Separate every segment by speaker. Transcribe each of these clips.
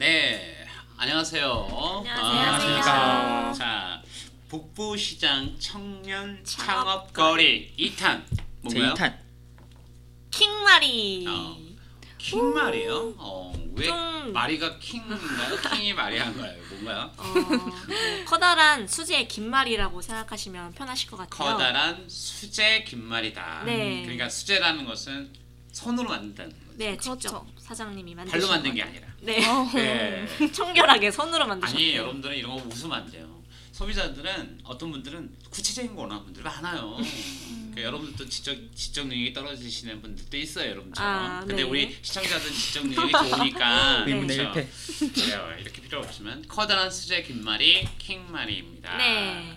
Speaker 1: 네, 안녕하세요.
Speaker 2: 안녕하세요.
Speaker 1: 자, 북부시장 청년 창업거리 2탄 뭔가요?
Speaker 3: 제 2탄
Speaker 2: 킹마리.
Speaker 1: 어, 킹말이요? 어, 왜
Speaker 2: 좀-
Speaker 1: 마리가 킹인가요? 킹이 마리한가요? 뭔가요?
Speaker 2: 어, 뭐 커다란 수지의 긴 말이라고 생각하시면 편하실 것 같아요.
Speaker 1: 커다란 수제 김말이다.
Speaker 2: 네.
Speaker 1: 그러니까 수제라는 것은 손으로 만든다는 거죠.
Speaker 2: 네,
Speaker 4: 그렇죠.
Speaker 2: 사장님이 만드신
Speaker 1: 발로 만든 게. 아니라.
Speaker 2: 네,
Speaker 4: 어.
Speaker 1: 네.
Speaker 2: 청결하게 손으로 만드셨어요.
Speaker 1: 아니 여러분들은 이런 거 웃으면 안 돼요. 소비자들은 어떤 분들은 구체적인 거 원하는 분들 많아요. 그러니까 여러분들도 지적 지적 능력이 떨어지시는 분들도 있어요, 여러분처럼.
Speaker 2: 아,
Speaker 1: 근데
Speaker 2: 네.
Speaker 1: 우리 시청자들은 지적 능력이 좋으니까
Speaker 3: 의문의
Speaker 1: 그렇죠?
Speaker 3: 일패
Speaker 1: 그래요. 이렇게 필요 없지만 커다란 수제 김말이 킹말이입니다.
Speaker 2: 네.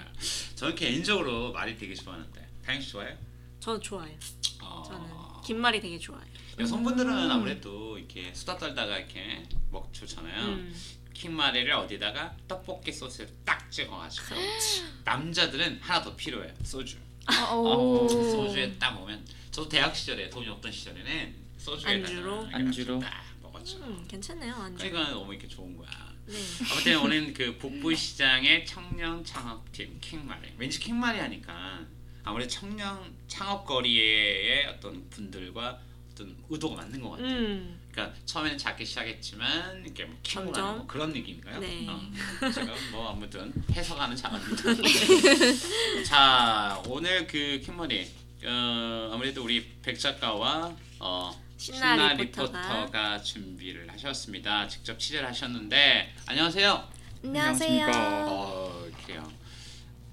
Speaker 1: 저는 개인적으로 말이 되게 좋아하는데 다영 씨 좋아해요?
Speaker 2: 저는 좋아해요.
Speaker 1: 어,
Speaker 2: 저는 긴 말이 되게 좋아해요.
Speaker 1: 여성분들은 아무래도 이렇게 수다 떨다가 이렇게 먹 좋잖아요.
Speaker 2: 음.
Speaker 1: 킹마리를 어디다가 떡볶이 소스를 딱 찍어가지고 남자들은 하나 더 필요해요 소주
Speaker 4: 아, 오.
Speaker 1: 소주에 딱 먹으면 저도 대학 시절에 돈이 없던 시절에는 소주에다가
Speaker 2: 안주로?
Speaker 3: 안주로.
Speaker 1: 딱 먹었죠
Speaker 2: 음, 괜찮네요. 안주.
Speaker 1: 그러니까 너무 이렇게 좋은 거야
Speaker 2: 네.
Speaker 1: 아무튼 오늘 그 북부 시장의 청년 창업팀 킹마리 왠지 킹마리 하니까 아무래도 청년 창업거리의 어떤 분들과 어떤 의도가 맞는 것 같아요
Speaker 2: 음.
Speaker 1: 그러니까 처음에는 작게 시작했지만 이렇게 뭐. 가는 뭐 그런 느낌인가요?
Speaker 2: 네.
Speaker 1: 어, 제가 뭐 아무튼 해석하는 자입니다. 자 오늘 그 킹머리 어, 아무래도 우리 백 작가와 어,
Speaker 2: 신나
Speaker 1: 신나
Speaker 2: 리포터가.
Speaker 1: 리포터가 준비를 하셨습니다. 직접 취재를 하셨는데 안녕하세요.
Speaker 4: 안녕하세요.
Speaker 3: 안녕하십니까.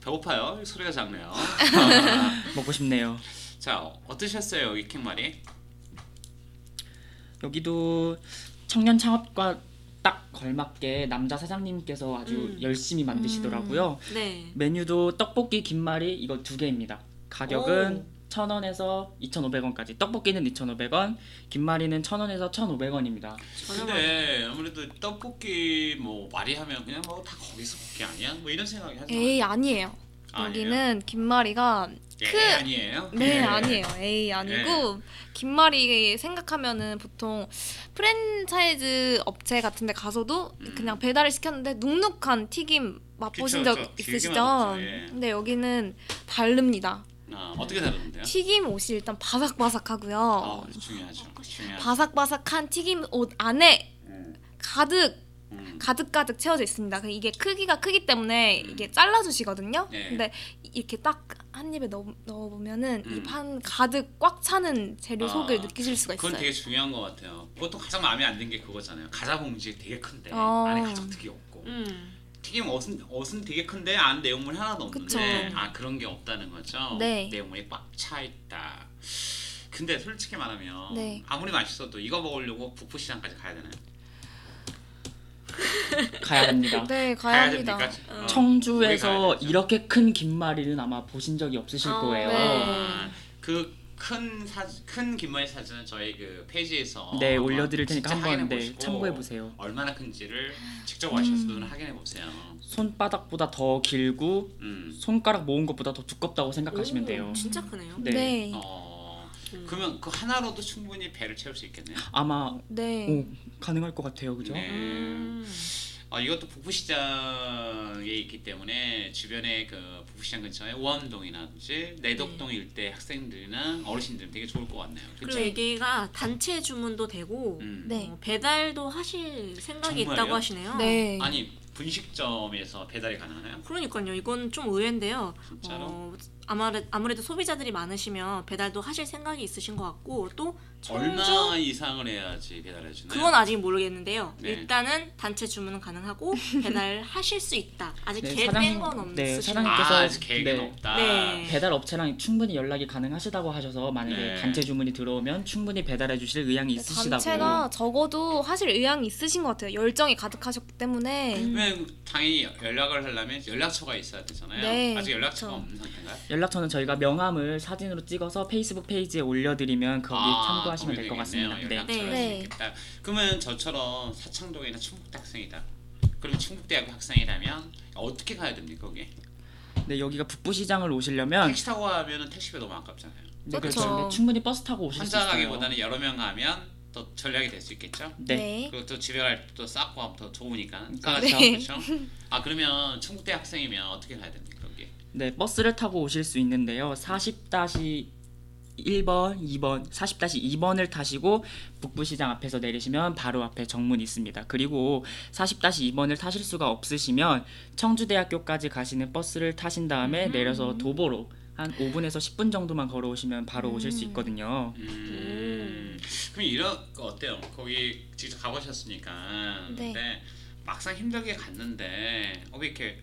Speaker 1: 배고파요. 소리가 작네요.
Speaker 3: 먹고 싶네요
Speaker 1: 자 어떠셨어요 여기 킹머리?
Speaker 3: 여기도 청년 창업과 딱 걸맞게 남자 사장님께서 아주
Speaker 2: 음.
Speaker 3: 열심히 만드시더라고요
Speaker 2: 네.
Speaker 3: 메뉴도 떡볶이 김말이 이거 두 개입니다 가격은 1,000원에서 2,500원까지 떡볶이는 2,500원 김말이는 1,000원에서 1,500원입니다
Speaker 1: 근데 아무래도 떡볶이 뭐 말이 하면 그냥 뭐 다 거기서 먹기 아니야? 뭐 이런 생각이 하지
Speaker 4: 에이 아니에요.
Speaker 1: 아,
Speaker 4: 여기는 김말이가
Speaker 1: 예,
Speaker 4: 크-
Speaker 1: 아니에요?
Speaker 4: 네
Speaker 1: 예.
Speaker 4: 아니에요. 에이 아니고 김말이 생각하면은 보통 프랜차이즈 업체 같은데 가서도
Speaker 1: 음.
Speaker 4: 그냥 배달을 시켰는데 눅눅한 튀김 맛보신
Speaker 1: 그쵸,
Speaker 4: 적
Speaker 1: 그쵸.
Speaker 4: 있으시죠?
Speaker 1: 예.
Speaker 4: 근데 여기는 다릅니다.
Speaker 1: 아, 어떻게 다른데요?
Speaker 4: 튀김 옷이 일단 바삭바삭하고요.
Speaker 1: 아, 중요하죠. 중요하죠.
Speaker 4: 바삭바삭한 튀김 옷 안에
Speaker 1: 음,
Speaker 4: 가득
Speaker 1: 음.
Speaker 4: 가득가득 채워져 있습니다. 그 이게 크기가 크기 때문에 이게 잘라주시거든요.
Speaker 1: 네.
Speaker 4: 근데 이렇게 딱 한 입에 넣어 넣어보면은
Speaker 1: 음.
Speaker 4: 입한 가득 꽉 차는 재료
Speaker 1: 아,
Speaker 4: 속을 느끼실 수가
Speaker 1: 그건
Speaker 4: 있어요.
Speaker 1: 되게 중요한 것 같아요. 보통 가장 마음에 안 든 게 그거잖아요. 과자 봉지 되게 큰데
Speaker 4: 어.
Speaker 1: 안에 가장 되게 없고
Speaker 2: 음.
Speaker 1: 튀김 옷은 옷은 되게 큰데 안 내용물 하나도 없는데
Speaker 4: 그쵸.
Speaker 1: 아 그런 게 없다는 거죠.
Speaker 4: 네.
Speaker 1: 내용물이 꽉 차 있다. 근데 솔직히 말하면
Speaker 4: 네.
Speaker 1: 아무리 맛있어도 이거 먹으려고 북부시장까지 가야 되나요?
Speaker 3: 가야 합니다
Speaker 4: 네 가야
Speaker 1: 가야
Speaker 4: 합니다.
Speaker 1: 됩니까? 어,
Speaker 3: 청주에서. 이렇게 큰 김말이는 아마 보신 적이 없으실
Speaker 2: 어,
Speaker 3: 거예요
Speaker 2: 네.
Speaker 1: 그 큰 사진 큰 김말이 사진은 저희 그 페이지에서
Speaker 3: 네 올려드릴 테니까 한번 네, 참고해 보세요
Speaker 1: 얼마나 큰지를 직접 와셔서 눈 확인해 보세요.
Speaker 3: 손바닥보다 더 길고
Speaker 1: 음.
Speaker 3: 손가락 모은 것보다 더 두껍다고 생각하시면
Speaker 2: 오,
Speaker 3: 돼요.
Speaker 2: 진짜 크네요.
Speaker 3: 네.
Speaker 4: 네.
Speaker 1: 어.
Speaker 2: 음.
Speaker 1: 그러면 그 하나로도 충분히 배를 채울 수 있겠네요.
Speaker 3: 아마
Speaker 4: 네.
Speaker 3: 오, 가능할 것 같아요, 그죠?
Speaker 1: 네.
Speaker 2: 음.
Speaker 1: 어, 이것도 북부시장에 있기 때문에 주변에 그 북부시장 근처에 우암동이라든지 내덕동
Speaker 2: 네.
Speaker 1: 일대 학생들이나 어르신들은 되게 좋을 것 같네요. 그렇죠?
Speaker 2: 그리고 여기가 단체 주문도 되고
Speaker 1: 음.
Speaker 4: 네.
Speaker 2: 어, 배달도 하실 생각이
Speaker 1: 정말요?
Speaker 2: 있다고 하시네요.
Speaker 4: 네.
Speaker 1: 아니 분식점에서 배달이 가능하나요?
Speaker 2: 그러니까요. 이건 좀 의외인데요.
Speaker 1: 진짜로?
Speaker 2: 어, 아무래도, 아무래도 소비자들이 많으시면 배달도 하실 생각이 있으신 것 같고 또 청주
Speaker 1: 얼마 이상을 해야지 배달해 주나요?
Speaker 2: 그건 아직 모르겠는데요.
Speaker 1: 네.
Speaker 2: 일단은 단체 주문은 가능하고 배달 하실 수 있다. 아직
Speaker 3: 네,
Speaker 2: 계획된
Speaker 3: 사장-
Speaker 2: 건
Speaker 3: 네,
Speaker 2: 없으시네요.
Speaker 1: 아,
Speaker 3: 사장님께서-
Speaker 1: 아직 계획은
Speaker 3: 네.
Speaker 1: 없다.
Speaker 2: 네.
Speaker 3: 배달 업체랑 충분히 연락이 가능하시다고 하셔서 만약에
Speaker 1: 네.
Speaker 3: 단체 주문이 들어오면 충분히 배달해 주실 의향이 있으시다고.
Speaker 4: 단체가 적어도 하실 의향이 있으신 것 같아요. 열정이 가득하셨기 때문에
Speaker 2: 음.
Speaker 1: 당연히 연락을 하려면 연락처가 있어야 되잖아요.
Speaker 4: 네,
Speaker 1: 아직 연락처가
Speaker 4: 그쵸.
Speaker 1: 없는 상태인가요?
Speaker 3: 연락처는 저희가 명함을 사진으로 찍어서 페이스북 페이지에 올려드리면 거기
Speaker 1: 아,
Speaker 3: 참고하시면 될 것 같습니다. 네.
Speaker 4: 네.
Speaker 1: 그러면 저처럼 사창동이나 충북대 학생이다. 그러면 충북대학교 학생이라면 어떻게 가야 됩니까 거기?
Speaker 3: 네, 여기가 북부시장을 오시려면
Speaker 1: 택시 타고 가면은 택시비 너무 아깝잖아요.
Speaker 3: 네,
Speaker 4: 그렇죠.
Speaker 3: 그렇죠. 네, 충분히 버스 타고 오실 수
Speaker 1: 혼자
Speaker 3: 있어요.
Speaker 1: 가기보다는 여러 명 가면 더 전략이 될 수 있겠죠.
Speaker 3: 네.
Speaker 1: 그리고 또 집에 갈때또 싸고 하면 더 좋으니까.
Speaker 3: 그렇죠.
Speaker 1: 그렇죠. 아 그러면 충북대 학생이면 어떻게 가야 됩니까?
Speaker 3: 네, 버스를 타고 오실 수 있는데요. 40-1번, 2번, 40-2번을 타시고 북부시장 앞에서 내리시면 바로 앞에 정문이 있습니다. 그리고 40-2번을 타실 수가 없으시면 청주대학교까지 가시는 버스를 타신 다음에 내려서 도보로 한 5분에서 10분 정도만 걸어오시면 바로 오실 수 있거든요.
Speaker 1: 음. 그럼 이런 거 어때요? 거기 직접 가보셨으니까.
Speaker 4: 네.
Speaker 1: 근데 막상 힘들게 갔는데 어, 왜 이렇게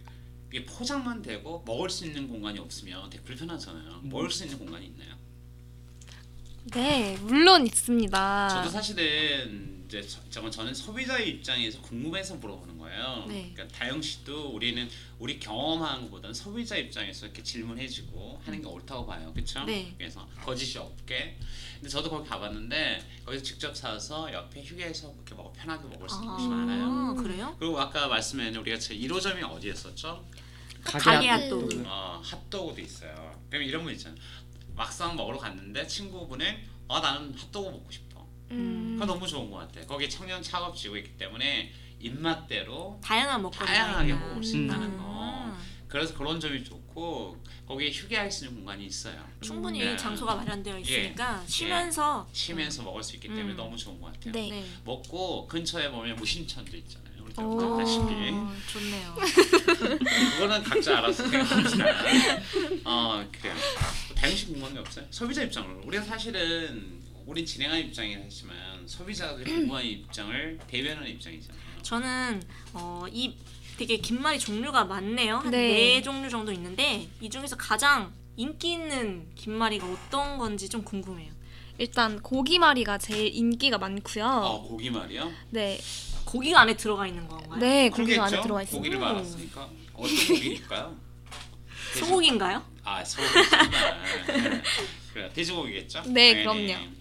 Speaker 1: 이게 포장만 되고 먹을 수 있는 공간이 없으면 되게 불편하잖아요. 먹을 수 있는 공간이 있나요?
Speaker 4: 네, 물론 있습니다.
Speaker 1: 저도 사실은 이제 저, 저건 저는 소비자의 입장에서 궁금해서 물어보는 거예요.
Speaker 2: 네.
Speaker 1: 그러니까 다영 씨도 우리는 우리 경험한 것보다는 소비자 입장에서 이렇게 질문해주고 하는 게 옳다고 봐요, 그렇죠?
Speaker 2: 네.
Speaker 1: 그래서 거짓이 없게. 근데 저도 거기 가봤는데 거기서 직접 사서 옆에 휴게소 이렇게 먹 편하게 먹을 수 있는 곳이 많아요.
Speaker 2: 아, 그래요?
Speaker 1: 그리고 아까 말씀해 우리가 제 1호점이 어디였었죠?
Speaker 2: 가게
Speaker 3: 핫도그.
Speaker 2: 핫도그.
Speaker 1: 어, 핫도그도 있어요. 그럼 이런 분 있잖아요. 막상 먹으러 갔는데 친구분은 아 나는 핫도그 먹고 싶어.
Speaker 4: 음.
Speaker 1: 그거 너무 좋은 것 같아. 거기 청년 창업 지구 있기 때문에 입맛대로
Speaker 2: 다양한 먹거리가
Speaker 1: 다양하게. 먹을 수
Speaker 3: 음.
Speaker 1: 있다는 거.
Speaker 2: 아,
Speaker 1: 그래서 그런 점이 좋고 거기에 휴게할 수 있는 공간이 있어요.
Speaker 2: 충분히
Speaker 1: 네.
Speaker 2: 장소가 마련되어 있으니까
Speaker 1: 예.
Speaker 2: 쉬면서
Speaker 1: 쉬면서 먹을 수 있기 때문에
Speaker 2: 음.
Speaker 1: 너무 좋은 것 같아요.
Speaker 4: 네.
Speaker 2: 네.
Speaker 1: 먹고 근처에 보면 무심천도 있잖아요. 우리
Speaker 4: 오.
Speaker 1: 아시다시피
Speaker 2: 좋네요.
Speaker 1: 그거는 각자 알아서 생각합시다. 어 그래요. 다양식 궁금한 게 없어요. 소비자 입장으로 우리가 사실은 우린 진행하는 입장이지만 소비자들이 궁금한 입장을 대변하는 입장이잖아요.
Speaker 2: 저는 어, 이 되게 김말이 종류가 많네요. 한
Speaker 4: 네.
Speaker 2: 네 종류 정도 있는데 이 중에서 가장 인기 있는 김말이가 어떤 건지 좀 궁금해요.
Speaker 4: 일단 고기말이가 제일 인기가 많고요.
Speaker 1: 어 고기 말이요?
Speaker 4: 네,
Speaker 2: 고기가 안에 들어가 있는 건가요?
Speaker 4: 네 고기가 안에? 들어가 있습니다.
Speaker 1: 고기를 말았으니까 어떤 고기일까요?
Speaker 2: 소고기인가요?
Speaker 1: 아 소고기 그래 돼지고기겠죠?
Speaker 4: 네,
Speaker 1: 당연히.
Speaker 4: 그럼요.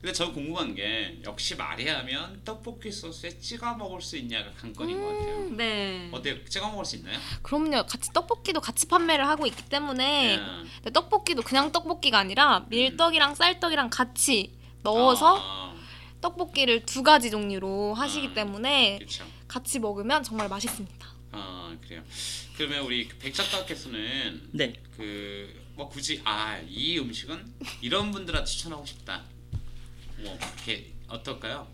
Speaker 1: 근데 저 궁금한 게 역시 말이하면 떡볶이 소스에 찍어 먹을 수 있냐가 관건인 것 같아요.
Speaker 2: 네.
Speaker 1: 어때요? 찍어 먹을 수 있나요?
Speaker 4: 그럼요. 같이 떡볶이도 같이 판매를 하고 있기 때문에
Speaker 1: 음.
Speaker 4: 근데 떡볶이도 그냥 떡볶이가 아니라 밀떡이랑 쌀떡이랑 같이 넣어서
Speaker 1: 아,
Speaker 4: 떡볶이를 두 가지 종류로 하시기
Speaker 1: 아,
Speaker 4: 때문에
Speaker 1: 그렇죠.
Speaker 4: 같이 먹으면 정말 맛있습니다.
Speaker 1: 아 그래요. 그러면 우리 백 작가께서는
Speaker 3: 네.
Speaker 1: 그 뭐 굳이 아 이 음식은 이런 분들한테 추천하고 싶다. 뭐 이렇게 어떨까요?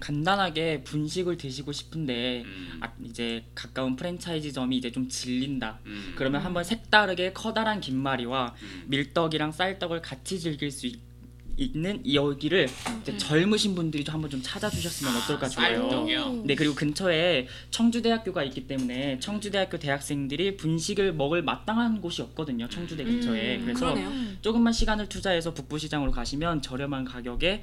Speaker 3: 간단하게 분식을 드시고 싶은데
Speaker 1: 음,
Speaker 3: 아, 이제 가까운 프랜차이즈점이 이제 좀 질린다.
Speaker 1: 음,
Speaker 3: 그러면 한번 색다르게 커다란 김말이와
Speaker 1: 음.
Speaker 3: 밀떡이랑 쌀떡을 같이 즐길 수 있, 는 여기를 이제 젊으신 분들이 좀 한번 좀 찾아주셨으면 어떨까 좋아요.
Speaker 1: 쌀떡이요?
Speaker 3: 네 그리고 근처에 청주대학교가 있기 때문에 청주대학교 대학생들이 분식을 먹을 마땅한 곳이 없거든요. 청주대 근처에
Speaker 2: 음,
Speaker 3: 그래서
Speaker 2: 그러네요.
Speaker 3: 조금만 시간을 투자해서 북부시장으로 가시면 저렴한 가격에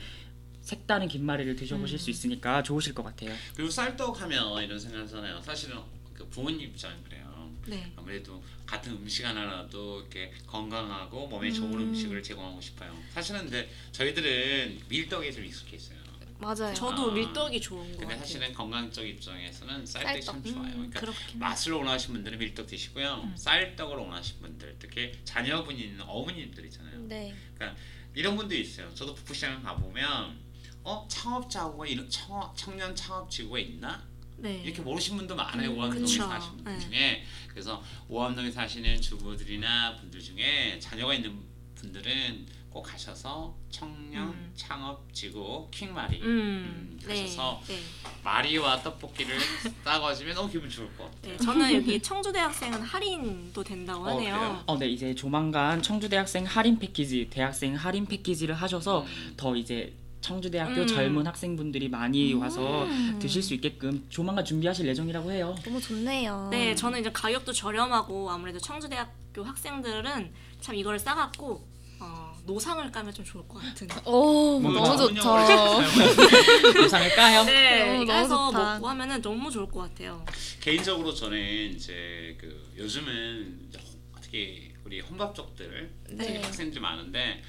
Speaker 3: 색다른 김말이를 드셔보실
Speaker 2: 음.
Speaker 3: 수 있으니까 좋으실 것 같아요.
Speaker 1: 그리고 쌀떡 하면 이런 생각하잖아요. 사실은 그 부모님 입장은 그래요.
Speaker 2: 네.
Speaker 1: 아무래도 같은 음식 하나라도 이렇게 건강하고 몸에 좋은
Speaker 2: 음.
Speaker 1: 음식을 제공하고 싶어요. 사실은 근데 저희들은 밀떡에 좀 익숙해 있어요.
Speaker 4: 맞아요.
Speaker 2: 저도
Speaker 1: 아.
Speaker 2: 밀떡이 좋은 것
Speaker 1: 근데
Speaker 2: 같아요.
Speaker 1: 사실은 건강적 입장에서는 쌀떡이 참
Speaker 4: 쌀떡.
Speaker 1: 좋아요.
Speaker 2: 음,
Speaker 1: 그러니까 맛을 원하시는 분들은 밀떡 드시고요.
Speaker 2: 음.
Speaker 1: 쌀떡을 원하시는 분들, 특히 자녀분이 있는 어머님들 있잖아요.
Speaker 4: 네.
Speaker 1: 이런 분들이 있어요. 저도 북부시장 가보면 어 창업자고가 이런 청년 창업지구가 있나?
Speaker 2: 네.
Speaker 1: 이렇게 모르시는 분도 많아요.
Speaker 2: 음,
Speaker 1: 오암동에
Speaker 2: 그쵸.
Speaker 1: 사시는 분들
Speaker 2: 네.
Speaker 1: 중에 그래서 오암동에 사시는 주부들이나 분들 중에 자녀가 있는 분들은 꼭 가셔서 청년
Speaker 2: 음.
Speaker 1: 창업 지구 킹마리
Speaker 2: 음,
Speaker 1: 음,
Speaker 2: 네.
Speaker 1: 가셔서
Speaker 2: 네.
Speaker 1: 마리와 떡볶이를 싸가지면 너무 기분 좋을 것 같아요.
Speaker 2: 네. 저는 여기 청주대학생은 할인도 된다고
Speaker 1: 어,
Speaker 2: 하네요.
Speaker 3: 어, 네 이제 조만간 청주대학생 할인 패키지, 대학생 할인 패키지를 하셔서
Speaker 1: 음.
Speaker 3: 더 이제 청주대학교
Speaker 2: 음.
Speaker 3: 젊은 학생분들이 많이 와서
Speaker 4: 음.
Speaker 3: 드실 수 있게끔 조만간 준비하실 예정이라고 해요.
Speaker 4: 너무 좋네요.
Speaker 2: 네, 저는 이제 가격도 저렴하고 아무래도 청주대학교 학생들은 참 이거를 싸갖고 어, 노상을 까면 좀 좋을 것 같은.
Speaker 4: 오,
Speaker 3: 뭐
Speaker 4: 너무 좋죠.
Speaker 1: 사용하는
Speaker 3: 영상을 까요?
Speaker 2: 네,
Speaker 4: 너무, 너무
Speaker 2: 까서
Speaker 4: 좋다.
Speaker 2: 먹고 하면은 너무 좋을 것 같아요.
Speaker 1: 개인적으로 저는 이제 그 요즘은 특히 우리 혼밥족들
Speaker 2: 네.
Speaker 1: 학생들 많은데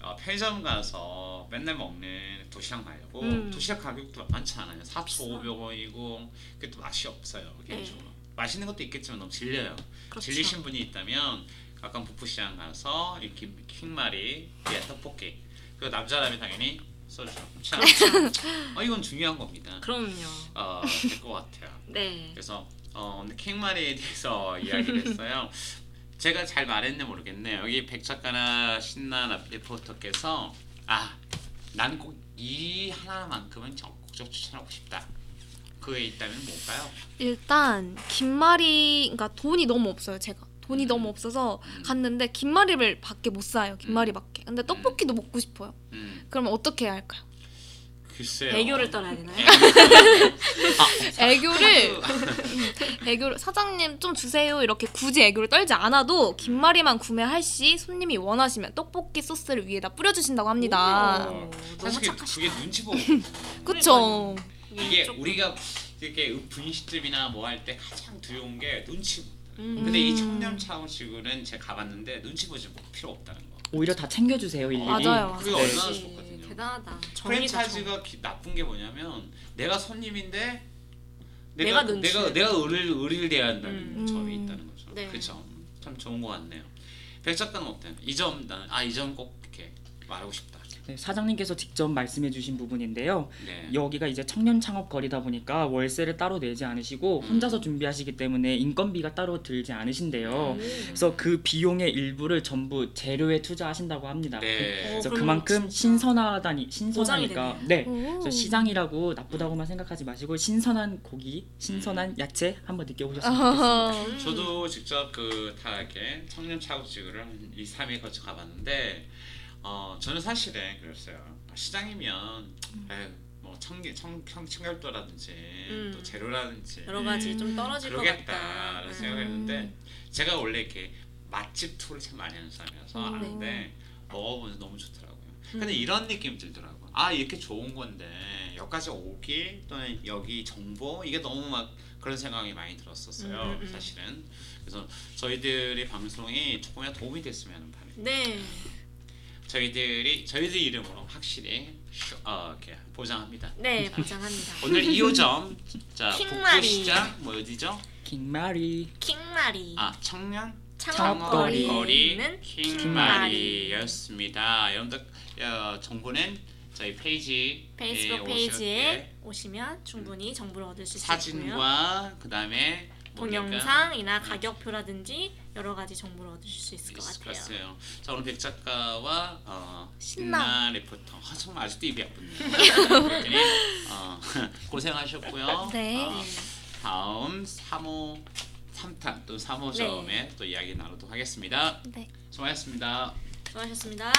Speaker 1: 어, 편의점 가서 맨날 먹는 도시락 말고
Speaker 2: 음.
Speaker 1: 도시락 가격도 많지 않아요. 4,500원이고 그게 또 맛이 없어요. 개인적으로 맛있는 것도 있겠지만 너무 질려요.
Speaker 2: 네. 그렇죠.
Speaker 1: 질리신 분이 있다면 가까운 북부시장 가서 이 김- 킹마리 예 떡볶이 그리고 남자라면 당연히 써주죠. 참, 어, 이건 중요한 겁니다.
Speaker 2: 그럼요.
Speaker 1: 어, 될 것 같아요.
Speaker 2: 네.
Speaker 1: 그래서 어, 오늘 킹마리에 대해서 이야기를 했어요. 제가 잘 말했는지 모르겠네요. 여기 백 작가나 신나 리포터께서 아, 난꼭이 하나만큼은 적극적 추천하고 싶다. 그게 있다면 뭘까요?
Speaker 4: 일단 김말이 그러니까 돈이 너무 없어요 제가 돈이
Speaker 1: 음.
Speaker 4: 너무 없어서
Speaker 1: 음.
Speaker 4: 갔는데 김말이를 밖에 못 사요 김말이밖에 근데 떡볶이도 먹고 싶어요
Speaker 1: 음,
Speaker 4: 그러면 어떻게 해야 할까요?
Speaker 1: 글쎄요.
Speaker 2: 애교를 떨어야 되나요?
Speaker 4: 애교를 애교를 사장님 좀 주세요 이렇게 굳이 애교를 떨지 않아도 김말이만 구매할 시 손님이 원하시면 떡볶이 소스를 위에다 뿌려주신다고 합니다
Speaker 2: 오,
Speaker 1: 어,
Speaker 2: 너무
Speaker 1: 사실 그게,
Speaker 2: 착하시다.
Speaker 1: 그게 눈치 보고
Speaker 4: 그쵸
Speaker 1: 이게
Speaker 2: 조금-
Speaker 1: 우리가 이렇게 분식집이나 뭐 할 때 가장 두려운 게 눈치.
Speaker 2: 음.
Speaker 1: 근데 이
Speaker 4: 음.
Speaker 1: 청년 차원식은 제가 가봤는데 눈치 보지 필요 없다는 거.
Speaker 3: 오히려 다 챙겨주세요 일일이.
Speaker 4: 맞아요.
Speaker 1: 그게
Speaker 3: 네.
Speaker 1: 얼마나 좋거든요.
Speaker 2: 대단하다.
Speaker 1: 프랜차이즈가 기- 나쁜 게 뭐냐면 내가 손님인데
Speaker 2: 내가
Speaker 1: 내가
Speaker 2: 눈치.
Speaker 1: 내가 내가 의리를 의리를 대야 한다는
Speaker 4: 음.
Speaker 1: 점이 있다는 거죠.
Speaker 2: 네.
Speaker 1: 그렇죠. 참 좋은 것 같네요. 백 작가는 어때요? 이점 나는 아이 점 꼭 이렇게 말하고 싶다.
Speaker 3: 네, 사장님께서 직접 말씀해주신 부분인데요.
Speaker 1: 네.
Speaker 3: 여기가 이제 청년 창업 거리다 보니까 월세를 따로 내지 않으시고
Speaker 1: 음.
Speaker 3: 혼자서 준비하시기 때문에 인건비가 따로 들지 않으신대요.
Speaker 2: 음.
Speaker 3: 그래서 그 비용의 일부를 전부 재료에 투자하신다고 합니다.
Speaker 1: 네.
Speaker 3: 그래서
Speaker 2: 그럼
Speaker 3: 그만큼 신선하다니 신선하니까.
Speaker 2: 네.
Speaker 3: 시장이라고 나쁘다고만 생각하지 마시고 신선한 고기, 신선한 야채 한번 느껴보셨으면 좋겠습니다.
Speaker 2: 음.
Speaker 1: 저도 직접 그 다 이렇게 청년 차국지구를 한 2, 3일 거쳐 가봤는데 어 저는 사실은 그랬어요. 시장이면 에휴, 뭐 청기 청, 청 청결도라든지
Speaker 2: 음.
Speaker 1: 또 재료라든지
Speaker 2: 여러 가지 좀
Speaker 4: 음.
Speaker 2: 떨어질 것
Speaker 1: 그러겠다라는
Speaker 2: 같다.
Speaker 1: 생각했는데 제가 원래 이렇게 맛집 투를 참 많이 하는 사람이어서
Speaker 4: 음.
Speaker 1: 아는데 먹어보면 너무 좋더라고요.
Speaker 2: 음.
Speaker 1: 근데 이런 느낌 들더라고요. 아 이렇게 좋은 건데 여기까지 오기 또는 여기 정보 이게 너무 막 그런 생각이 많이 들었었어요.
Speaker 2: 음, 음, 음.
Speaker 1: 사실은 그래서 저희들의 방송이 조금이라도 도움이 됐으면 하는 바람입니다.
Speaker 2: 네.
Speaker 1: 저희들이 저희들 이름으로 확실히 쇼- 어, 이렇게 보장합니다.
Speaker 2: 네, 보장합니다.
Speaker 1: 오늘 2호점 자
Speaker 2: 킹말이.
Speaker 1: 북부시장 뭐 어디죠?
Speaker 3: 킹말이
Speaker 2: 킹말이.
Speaker 1: 아 청년
Speaker 3: 창업거리.
Speaker 2: 창업거리는
Speaker 1: 킹말이였습니다. 여러분들 어, 정보는 저희 페이지
Speaker 2: 페이스북 페이지에 오시면 충분히 정보를 얻을 수 있고요.
Speaker 1: 사진과 그 다음에
Speaker 2: 동영상이나 가격표라든지 여러 가지 정보를 얻으실 수 있을 것 같아요.
Speaker 1: 같아요. 자 오늘 백 작가와 어,
Speaker 2: 신나.
Speaker 1: 신나 리포터 아, 정말 아직도 입이 아프네요. 어, 고생하셨고요.
Speaker 4: 네.
Speaker 1: 어, 다음 3호 3탄 또 3호 점에 또 이야기 나누도록 하겠습니다.
Speaker 4: 네.
Speaker 1: 수고하셨습니다.
Speaker 2: 수고하셨습니다.